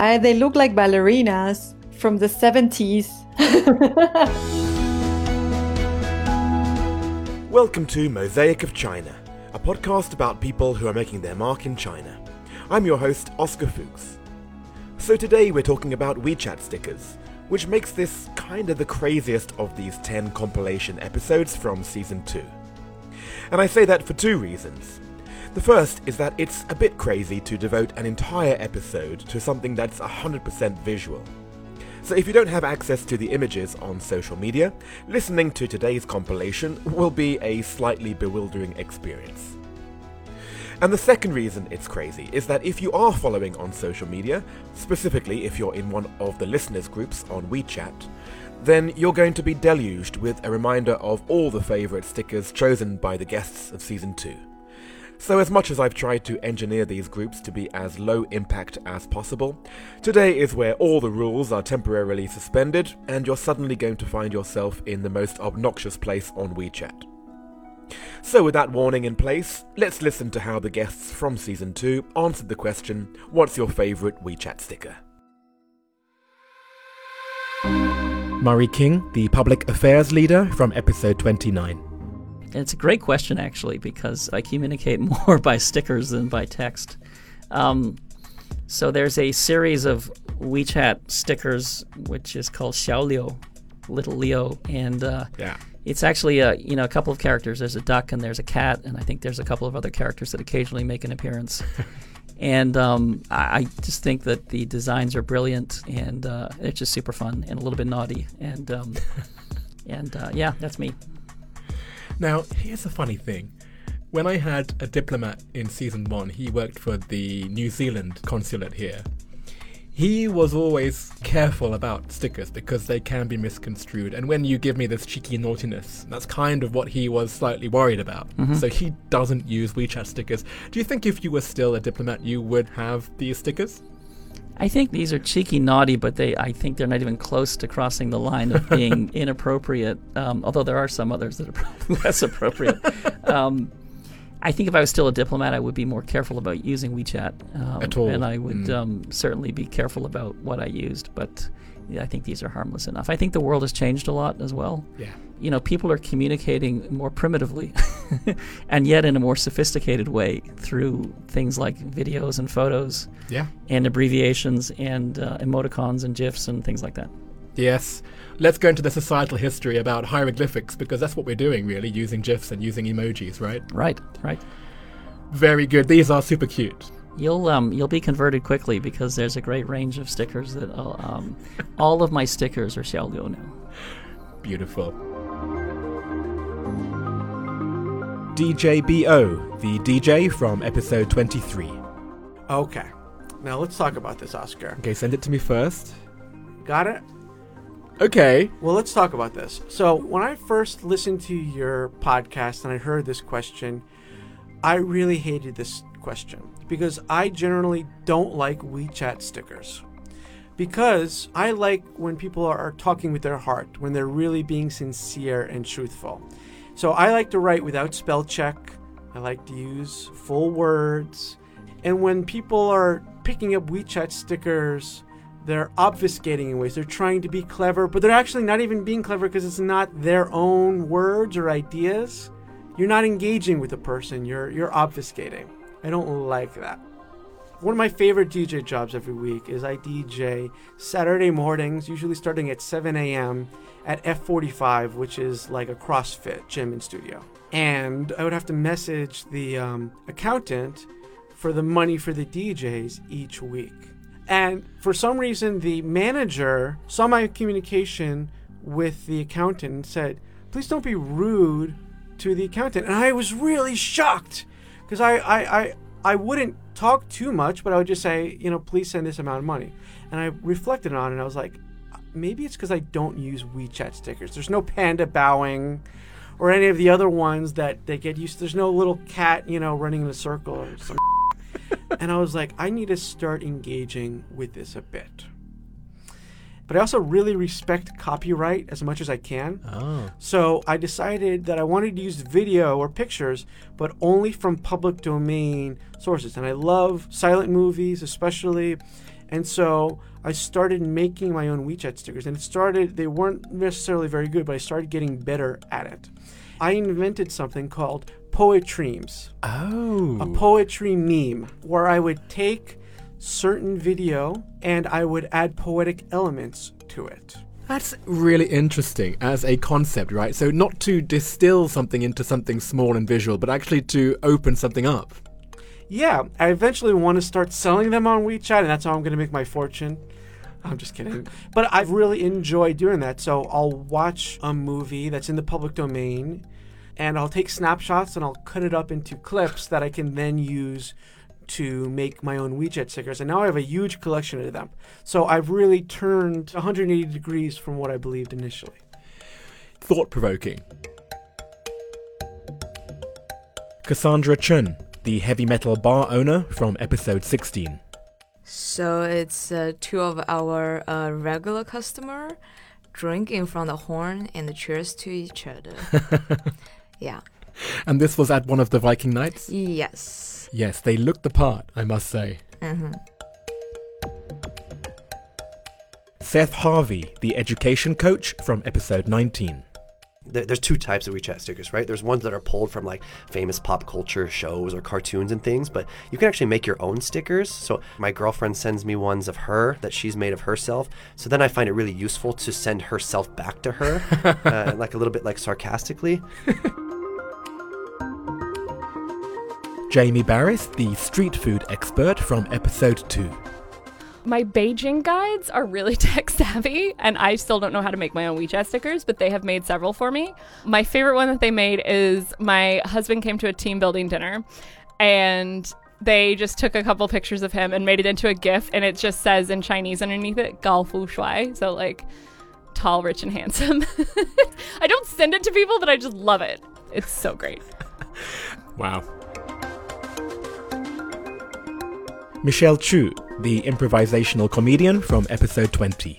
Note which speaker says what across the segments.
Speaker 1: I, they look like ballerinas from the 70s.
Speaker 2: Welcome to Mosaic of China, a podcast about people who are making their mark in China. I'm your host, Oscar Fuchs. So today we're talking about WeChat stickers, which makes this kind of the craziest of these 10 compilation episodes from season 2. And I say that for two reasons. The first is that it's a bit crazy to devote an entire episode to something that's 100% visual. So if you don't have access to the images on social media, listening to today's compilation will be a slightly bewildering experience. And the second reason it's crazy is that if you are following on social media, specifically if you're in one of the listeners groups on WeChat, then you're going to be deluged with a reminder of all the favourite stickers chosen by the guests of season 2. So, as much as I've tried to engineer these groups to be as low impact as possible, today is where all the rules are temporarily suspended and you're suddenly going to find yourself in the most obnoxious place on WeChat. So, with that warning in place, let's listen to how the guests from season 2 answered the question What's your favourite WeChat sticker? Murray King, the public affairs leader from episode 29.
Speaker 3: It's a great question, actually, because I communicate more by stickers than by text. Um, so there's a series of WeChat stickers, which is called Xiao Little Leo, and uh,
Speaker 2: yeah.
Speaker 3: it's actually a you know a couple of characters. There's a duck and there's a cat, and I think there's a couple of other characters that occasionally make an appearance. and um, I, I, just think that the designs are brilliant, and uh, it's just super fun and a little bit naughty, and um, and uh, yeah, that's me.
Speaker 4: Now, here's a funny thing. When I had a diplomat in season one, he worked for the New Zealand consulate here. He was always careful about stickers because they can be misconstrued. And when you give me this cheeky naughtiness, that's kind of what he was slightly worried about. Mm-hmm. So he doesn't use WeChat stickers. Do you think if you were still a diplomat, you would have these stickers?
Speaker 3: I think these are cheeky, naughty, but they I think they're not even close to crossing the line of being inappropriate. Um, although there are some others that are less appropriate. Um, I think if I was still a diplomat, I would be more careful about using WeChat.
Speaker 4: Um, At all.
Speaker 3: And I would mm. Um, certainly be careful about what I used. But I think these are harmless enough. I think the world has changed a lot as well.
Speaker 4: Yeah.
Speaker 3: You know, people are communicating more primitively and yet in a more sophisticated way through things like videos and photos.
Speaker 4: Yeah.
Speaker 3: And abbreviations and uh, emoticons and GIFs and things like that.
Speaker 4: Yes. Let's go into the societal history about hieroglyphics because that's what we're doing, really, using GIFs and using emojis, right?
Speaker 3: Right, right.
Speaker 4: Very good. These are super cute.
Speaker 3: You'll um you'll be converted quickly because there's a great range of stickers that uh, um all of my stickers are Xiaoliu now.
Speaker 4: Beautiful.
Speaker 2: DJ BO, the DJ from episode 23.
Speaker 5: Okay. Now let's talk about this, Oscar.
Speaker 4: Okay, send it to me first.
Speaker 5: Got it?
Speaker 4: Okay.
Speaker 5: Well, let's talk about this. So, when I first listened to your podcast and I heard this question, I really hated this question because I generally don't like WeChat stickers. Because I like when people are talking with their heart, when they're really being sincere and truthful. So I like to write without spell check. I like to use full words. And when people are picking up WeChat stickers, they're obfuscating in ways. They're trying to be clever, but they're actually not even being clever because it's not their own words or ideas. You're not engaging with the person, you're you're obfuscating. I don't like that. One of my favorite DJ jobs every week is I DJ Saturday mornings, usually starting at 7 a.m. at F45, which is like a CrossFit gym and studio. And I would have to message the um, accountant for the money for the DJs each week. And for some reason, the manager saw my communication with the accountant and said, Please don't be rude to the accountant. And I was really shocked because I, I, I, I wouldn't talk too much, but I would just say, you know, please send this amount of money. And I reflected on it and I was like, maybe it's because I don't use WeChat stickers. There's no panda bowing or any of the other ones that they get used to. There's no little cat, you know, running in a circle or some. and I was like, I need to start engaging with this a bit but I also really respect copyright as much as I can.
Speaker 4: Oh.
Speaker 5: So I decided that I wanted to use video or pictures, but only from public domain sources. And I love silent movies, especially. And so I started making my own WeChat stickers. And it started, they weren't necessarily very good, but I started getting better at it. I invented something called Poetremes,
Speaker 4: Oh.
Speaker 5: a poetry meme, where I would take certain video and I would add poetic elements to it.
Speaker 4: That's really interesting as a concept, right? So, not to distill something into something small and visual, but actually to open something up.
Speaker 5: Yeah, I eventually want to start selling them on WeChat, and that's how I'm going to make my fortune. I'm just kidding. But I really enjoy doing that. So I'll watch a movie that's in the public domain, and I'll take snapshots and I'll cut it up into clips that I can then use to make my own WeChat stickers. And now I have a huge collection of them. So I've really turned 180 degrees from what I believed initially.
Speaker 4: Thought provoking.
Speaker 6: Cassandra Chun, the heavy metal bar owner from episode 16.
Speaker 7: So it's uh, two of our uh, regular customer drinking from the horn and the cheers to each other. yeah.
Speaker 4: And this was at one of the Viking nights?
Speaker 7: Yes.
Speaker 4: Yes, they looked the part, I must say.
Speaker 7: hmm
Speaker 6: Seth Harvey, the education coach from episode 19.
Speaker 8: there's two types of WeChat stickers, right? There's ones that are pulled from like famous pop culture shows or cartoons and things, but you can actually make your own stickers. So my girlfriend sends me ones of her that she's made of herself. So then I find it really useful to send herself back to her, uh, like a little bit like sarcastically.
Speaker 6: Jamie Barys, the street food expert from episode 2.
Speaker 9: My Beijing guides are really tech savvy, and I still don't know how to make my own WeChat stickers, but they have made several for me. My favorite one that they made is my husband came to a team building dinner, and they just took a couple pictures of him and made it into a GIF, and it just says in Chinese underneath it, Gao Fu Shuai. So, like, tall, rich, and handsome. I don't send it to people, but I just love it. It's so great.
Speaker 4: Wow.
Speaker 6: Michelle Chu, the improvisational comedian from episode 20.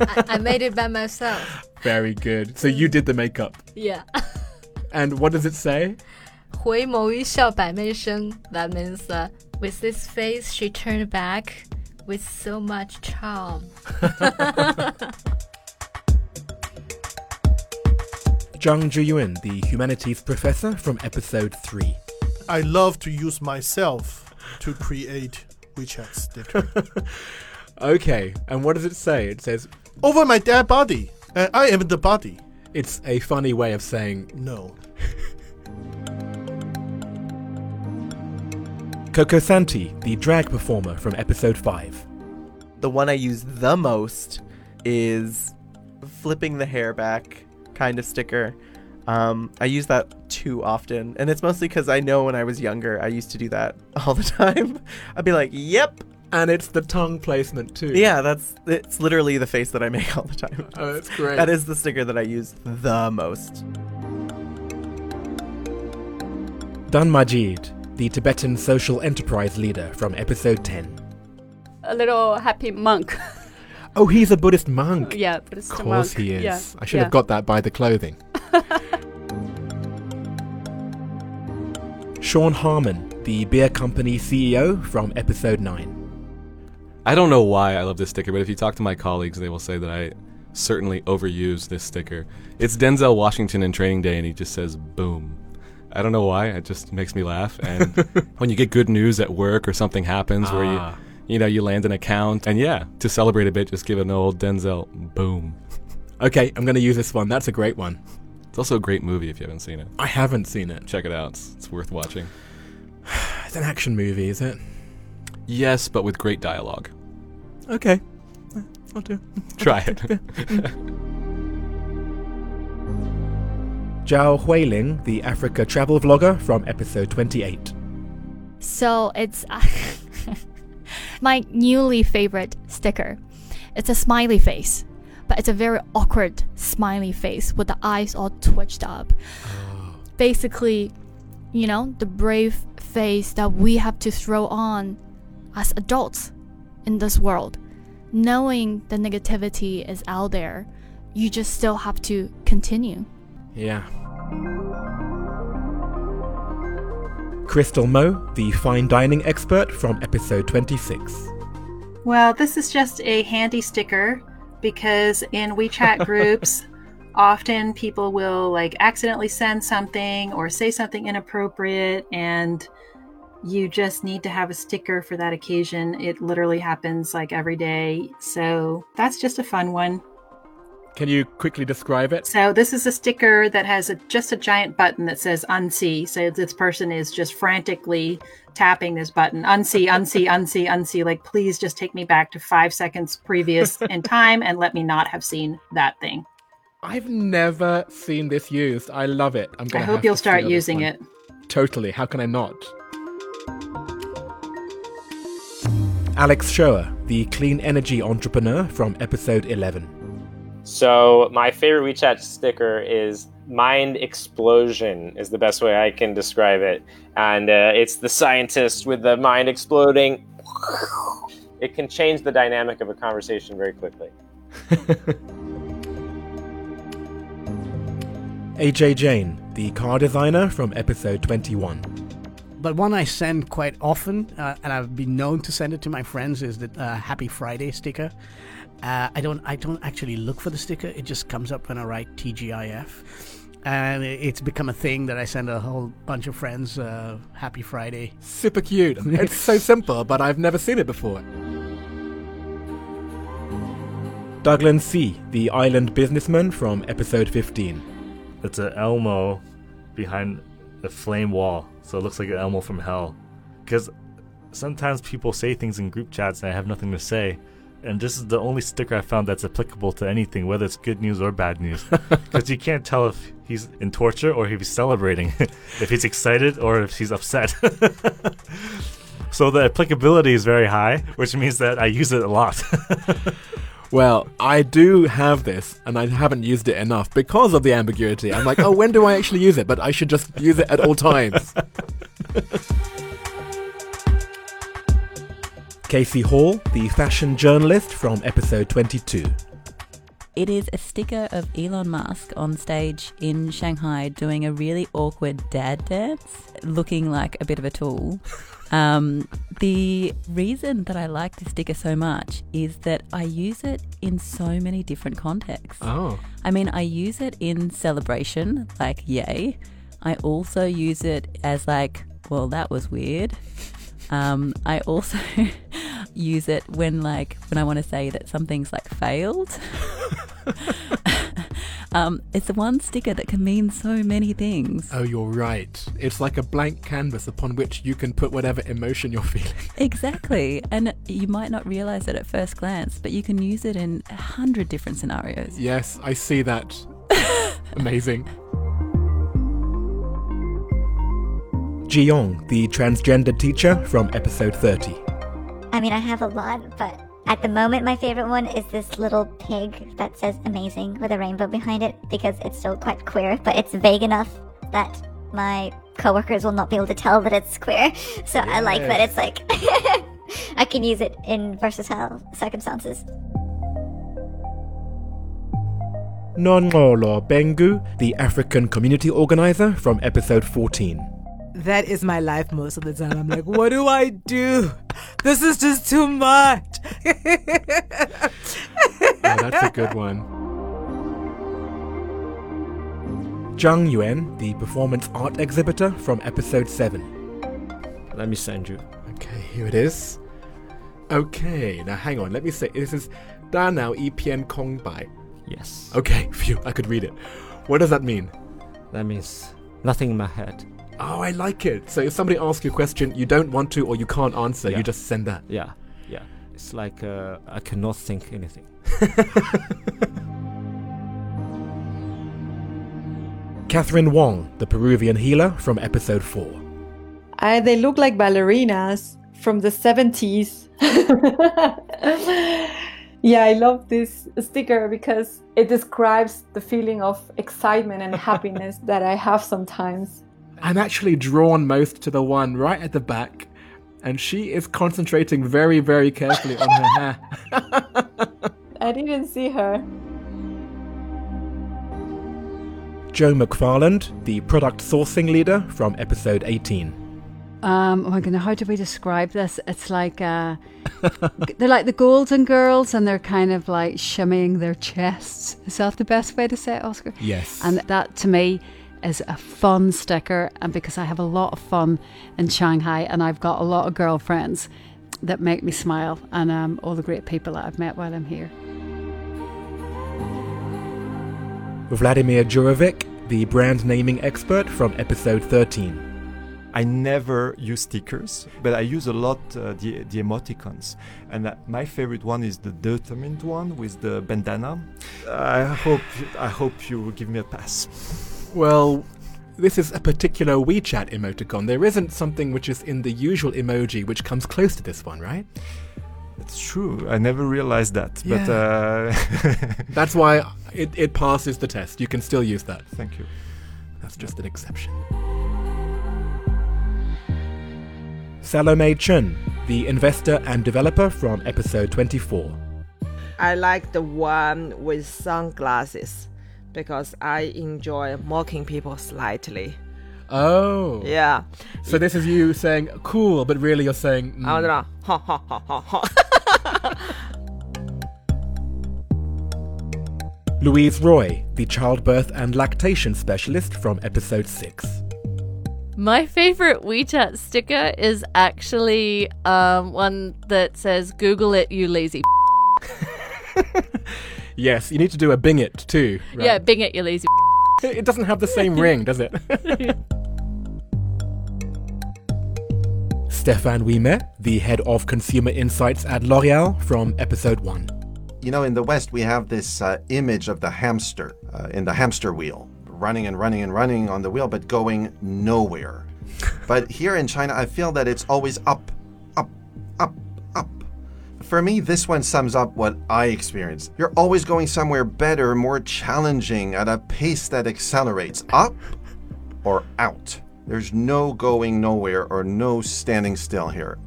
Speaker 10: I, I made it by myself.
Speaker 4: Very good. So you did the makeup.
Speaker 10: Yeah.
Speaker 4: And what does it say?
Speaker 10: 回眸一笑百媚生. That means uh, with this face she turned back with so much charm.
Speaker 6: Zhang Zhiyuan, the humanities professor from episode 3.
Speaker 11: I love to use myself to create WeChat sticker.
Speaker 4: Okay, and what does it say? It says
Speaker 11: Over my dead body. And I am the body.
Speaker 4: it's a funny way of saying
Speaker 11: No.
Speaker 6: Coco Santi, the drag performer from episode 5.
Speaker 12: the one I use the most is flipping the hair back kind of sticker. Um, I use that too often, and it's mostly because I know when I was younger, I used to do that all the time. I'd be like, "Yep,
Speaker 4: and it's the tongue placement too.
Speaker 12: yeah, that's it's literally the face that I make all the time."
Speaker 4: Oh, that's great.
Speaker 12: That is the sticker that I use the most.
Speaker 6: Dan Majid, the Tibetan social enterprise leader from episode 10.
Speaker 9: A little happy monk.
Speaker 6: Oh, he's a Buddhist monk.
Speaker 9: yeah, but it's
Speaker 4: Of course
Speaker 9: monk.
Speaker 4: he is.
Speaker 9: Yeah,
Speaker 4: I should
Speaker 9: yeah.
Speaker 4: have got that by the clothing.
Speaker 6: Sean Harmon, the beer company CEO from episode 9.
Speaker 13: I don't know why I love this sticker, but if you talk to my colleagues, they will say that I certainly overuse this sticker. It's Denzel Washington in Training Day, and he just says "boom." I don't know why. It just makes me laugh. And when you get good news at work or something happens where you,
Speaker 4: Ah.
Speaker 13: you know, you land an account, and yeah, to celebrate a bit, just give an old Denzel boom.
Speaker 4: Okay, I'm going to use this one. That's a great one.
Speaker 13: It's also a great movie if you haven't seen it.
Speaker 4: I haven't seen it.
Speaker 13: Check it out. It's, it's worth watching.
Speaker 4: It's an action movie, is it?
Speaker 13: Yes, but with great dialogue.
Speaker 4: Okay. I'll do.
Speaker 13: Try it.
Speaker 6: Zhao Huiling, the Africa travel vlogger from episode 28.
Speaker 14: So it's uh, my newly favorite sticker. It's a smiley face, but it's a very awkward smiley face with the eyes all twitched up. Basically, you know, the brave face that we have to throw on as adults in this world. Knowing the negativity is out there, you just still have to continue.
Speaker 6: Yeah. Crystal Mo, the fine dining expert from episode 26.
Speaker 15: Well, this is just a handy sticker because in WeChat groups, often people will like accidentally send something or say something inappropriate and you just need to have a sticker for that occasion. It literally happens like every day. So that's just a fun one.
Speaker 6: Can you quickly describe it?
Speaker 15: So this is a sticker that has a, just a giant button that says unsee. So this person is just frantically tapping this button. Unsee, unsee, unsee, unsee. Like, please just take me back to five seconds previous in time and let me not have seen that thing.
Speaker 6: I've never seen this used. I love it. I'm gonna
Speaker 15: i
Speaker 6: hope
Speaker 15: you'll start using it.
Speaker 6: Totally. How can I not? Alex Shoer, the clean energy entrepreneur from episode 11.
Speaker 16: So my favorite WeChat sticker is mind explosion is the best way I can describe it, and uh, it's the scientist with the mind exploding. It can change the dynamic of a conversation very quickly.
Speaker 6: AJ Jane, the car designer from episode 21.
Speaker 17: But one I send quite often, uh, and I've been known to send it to my friends, is the uh, Happy Friday sticker. Uh, I don't, I don't actually look for the sticker; it just comes up when I write TGIF, and it's become a thing that I send a whole bunch of friends uh, Happy Friday.
Speaker 6: Super cute. it's so simple, but I've never seen it before. Douglas C., the island businessman from episode 15.
Speaker 18: It's an Elmo behind a flame wall, so it looks like an Elmo from hell. Because sometimes people say things in group chats and I have nothing to say. And this is the only sticker I found that's applicable to anything, whether it's good news or bad news. Because you can't tell if he's in torture or if he's celebrating, if he's excited or if he's upset. so the applicability is very high, which means that I use it a lot.
Speaker 6: Well, I do have this, and I haven't used it enough because of the ambiguity. I'm like, oh, when do I actually use it? But I should just use it at all times. Casey Hall, the fashion journalist from episode 22.
Speaker 19: It is a sticker of Elon Musk on stage in Shanghai doing a really awkward dad dance, looking like a bit of a tool. Um, the reason that I like this sticker so much is that I use it in so many different contexts.
Speaker 6: Oh.
Speaker 19: I mean, I use it in celebration, like, yay. I also use it as, like, well, that was weird. Um, I also use it when, like, when I want to say that something's, like, failed. um, it's the one sticker that can mean so many things.
Speaker 6: Oh, you're right. It's like a blank canvas upon which you can put whatever emotion you're feeling.
Speaker 19: Exactly. And you might not realize it at first glance, but you can use it in a hundred different scenarios.
Speaker 6: Yes, I see that. Amazing. Ji Yong, the transgender teacher from episode 30.
Speaker 20: I mean, I have a lot, but at the moment, my favorite one is this little pig that says amazing with a rainbow behind it because it's still quite queer, but it's vague enough that my coworkers will not be able to tell that it's queer. So I like that it's like I can use it in versatile circumstances.
Speaker 6: Nonolo Bengu, the African community organizer from episode 14.
Speaker 21: That is my life most of the time. I'm like, what do I do? This is just too much.
Speaker 6: Yeah, oh, that's a good one. Zhang Yuan, the performance art exhibitor from episode 7.
Speaker 22: Let me send you.
Speaker 6: Okay, here it is. Okay, now hang on, let me say this is Da Nao Ipian Kong Bai.
Speaker 22: Yes.
Speaker 6: Okay, phew, I could read it. What does that mean?
Speaker 22: That means nothing in my head.
Speaker 6: Oh, I like it. So if somebody asks you a question you don't want to or you can't answer,
Speaker 22: Yeah.
Speaker 6: you just send that.
Speaker 22: Yeah, yeah. It's like uh, I cannot think anything.
Speaker 6: Catherine Wong, the Peruvian healer from episode 4.
Speaker 1: I, they look like ballerinas from the 70s. yeah, I love this sticker because it describes the feeling of excitement and happiness that I have sometimes.
Speaker 6: I'm actually drawn most to the one right at the back, and she is concentrating very, very carefully on her hair.
Speaker 1: I didn't see her.
Speaker 6: Joe McFarland, the product sourcing leader from episode 18.
Speaker 23: Um, oh my goodness, how do we describe this? It's like uh, they're like the Golden Girls, and they're kind of like shimmying their chests. Is that the best way to say it, Oscar?
Speaker 4: Yes.
Speaker 23: And that to me is a fun sticker, and because I have a lot of fun in Shanghai, and I've got a lot of girlfriends that make me smile, and um, all the great people that I've met while I'm here.
Speaker 6: Vladimir Djurovic, the brand naming expert from episode 13.
Speaker 24: I never use stickers, but I use a lot uh, the, the emoticons. And uh, my favorite one is the determined one with the bandana. I hope I hope you will give me a pass.
Speaker 4: Well, this is a particular WeChat emoticon. There isn't something which is in the usual emoji which comes close to this one, right?
Speaker 24: It's true. I never realized that, but
Speaker 4: Yeah.
Speaker 24: uh,
Speaker 4: That's why it, it passes the test. You can still use that.
Speaker 24: Thank you.
Speaker 4: That's just an exception.
Speaker 6: Salome Chun, the investor and developer from episode 24.
Speaker 25: I like the one with sunglasses because I enjoy mocking people slightly.
Speaker 4: Oh.
Speaker 25: Yeah.
Speaker 4: So this is you saying cool, but really you're saying. mm.
Speaker 25: I don't know. Ha ha ha ha ha.
Speaker 6: Louise Roy, the childbirth and lactation specialist from episode 6.
Speaker 26: My favorite WeChat sticker is actually um, one that says "Google it, you lazy."
Speaker 4: Yes, you need to do a Bing it too. right?
Speaker 26: Yeah, Bing it, you lazy.
Speaker 4: It doesn't have the same ring, does it? Stefan Wiemer, the head of consumer insights at L'Oreal from episode 1.
Speaker 27: You know, in the West, we have this uh, image of the hamster uh, in the hamster wheel, running and running and running on the wheel, but going nowhere. but here in China, I feel that it's always up, up, up, up. For me, this one sums up what I experience. You're always going somewhere better, more challenging, at a pace that accelerates up or out. There's no going nowhere or no standing still here.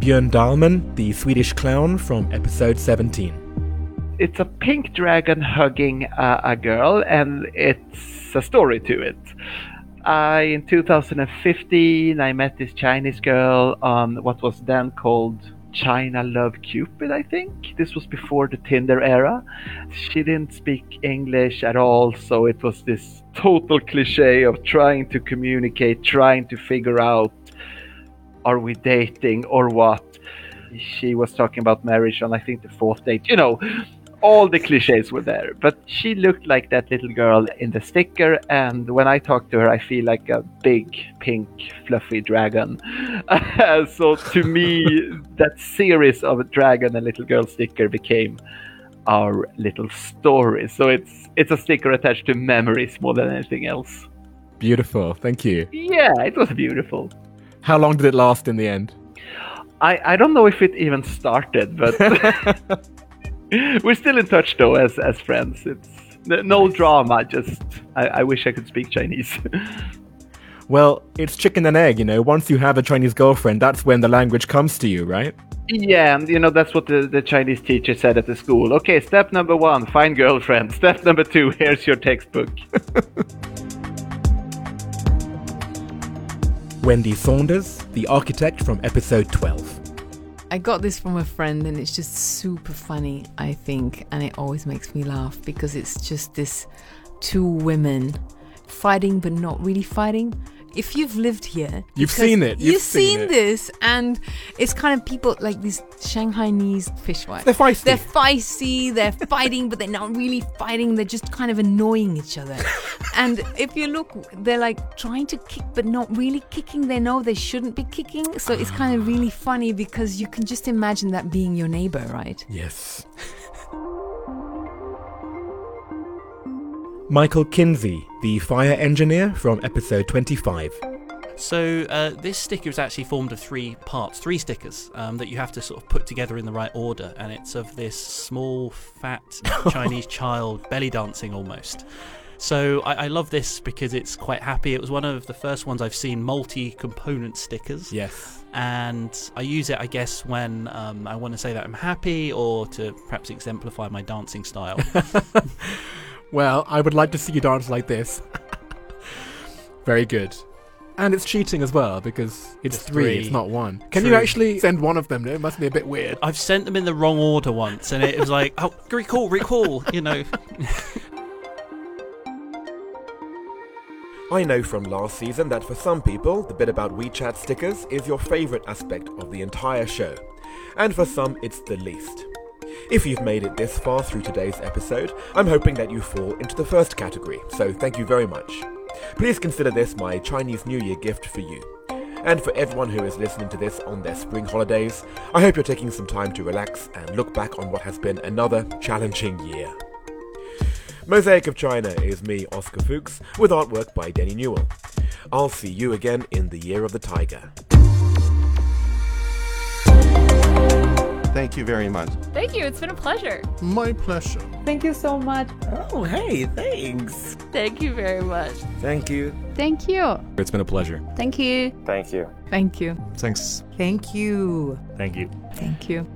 Speaker 6: Björn Dahlman, the Swedish clown from episode 17.
Speaker 28: it's a pink dragon hugging uh, a girl, and it's a story to it. I, in 2015, I met this Chinese girl on what was then called China Love Cupid, I think. This was before the Tinder era. She didn't speak English at all, so it was this total cliche of trying to communicate, trying to figure out are we dating or what? She was talking about marriage on, I think, the fourth date. You know, all the cliches were there. But she looked like that little girl in the sticker, and when I talk to her, I feel like a big, pink, fluffy dragon. so to me, that series of dragon and little girl sticker became our little story. So it's it's a sticker attached to memories more than anything else.
Speaker 4: Beautiful, thank you.
Speaker 28: Yeah, it was beautiful.
Speaker 4: How long did it last in the end?
Speaker 28: I, I don't know if it even started, but we're still in touch though as as friends. It's no drama. Just I, I wish I could speak Chinese.
Speaker 4: Well, it's chicken and egg, you know. Once you have a Chinese girlfriend, that's when the language comes to you, right?
Speaker 28: yeah, and you know that's what the, the Chinese teacher said at the school. Okay, step number one, find girlfriend. Step number two, here's your textbook.
Speaker 6: Wendy Saunders, the architect from episode 12.
Speaker 29: I got this from a friend and it's just super funny, I think, and it always makes me laugh because it's just this two women fighting but not really fighting. If you've lived here,
Speaker 4: You've seen it, you've
Speaker 29: You've
Speaker 4: seen
Speaker 29: seen,
Speaker 4: it.
Speaker 29: this, and it's kind of people like these Shanghainese fishwives.
Speaker 4: They're feisty.
Speaker 29: They're feisty. They're fighting, but they're not really fighting. They're just kind of annoying each other. and if you look, they're like trying to kick, but not really kicking. They know they shouldn't be kicking. So it's kind of ah. really funny because you can just imagine that being your neighbor, right?
Speaker 6: Yes. Michael Kinsey, the fire engineer from episode 25.
Speaker 30: So uh, this sticker is actually formed of three parts, three stickers um, that you have to sort of put together in the right order, and it's of this small, fat Chinese child belly dancing almost. So I, I love this because it's quite happy. It was one of the first ones I've seen multi-component stickers.
Speaker 4: Yes.
Speaker 30: And I use it, I guess, when um, I want to say that I'm happy or to perhaps exemplify my dancing style.
Speaker 4: Well, I would like to see you dance like this. Very good. And it's cheating as well because it's,
Speaker 30: It's
Speaker 4: three,
Speaker 30: three.
Speaker 4: it's not one. Can you actually send one of them? It must be a bit weird.
Speaker 30: I've sent them in the wrong order once, and it was like, oh, recall, recall, you know.
Speaker 2: I know from last season that for some people, the bit about WeChat stickers is your favourite aspect of the entire show, and for some, it's the least. If you've made it this far through today's episode, I'm hoping that you fall into the first category, so thank you very much. Please consider this my Chinese New Year gift for you. And for everyone who is listening to this on their spring holidays, I hope you're taking some time to relax and look back on what has been another challenging year. Mosaic of China is me, Oscar Fuchs, with artwork by Denny Newell. I'll see you again in the Year of the Tiger.
Speaker 27: Thank you very much.
Speaker 26: Thank you. It's been a pleasure.
Speaker 5: My pleasure.
Speaker 1: Thank you so much.
Speaker 16: Oh, hey, thanks.
Speaker 26: Thank you very much.
Speaker 16: Thank you.
Speaker 23: Thank you.
Speaker 8: It's been a pleasure.
Speaker 26: Thank you.
Speaker 31: Thank you.
Speaker 29: Thank you.
Speaker 8: Thanks.
Speaker 32: Thank you.
Speaker 13: Thank you.
Speaker 29: Thank you.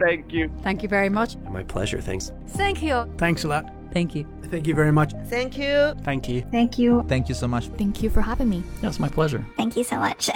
Speaker 28: Thank you.
Speaker 23: Thank you very much.
Speaker 8: My pleasure. Thanks.
Speaker 29: Thank you.
Speaker 17: Thanks a lot.
Speaker 19: Thank you.
Speaker 5: Thank you very much.
Speaker 12: Thank you.
Speaker 30: Thank you.
Speaker 15: Thank you.
Speaker 33: Thank you so much.
Speaker 14: Thank you for having me.
Speaker 8: That's my pleasure.
Speaker 20: Thank you so much.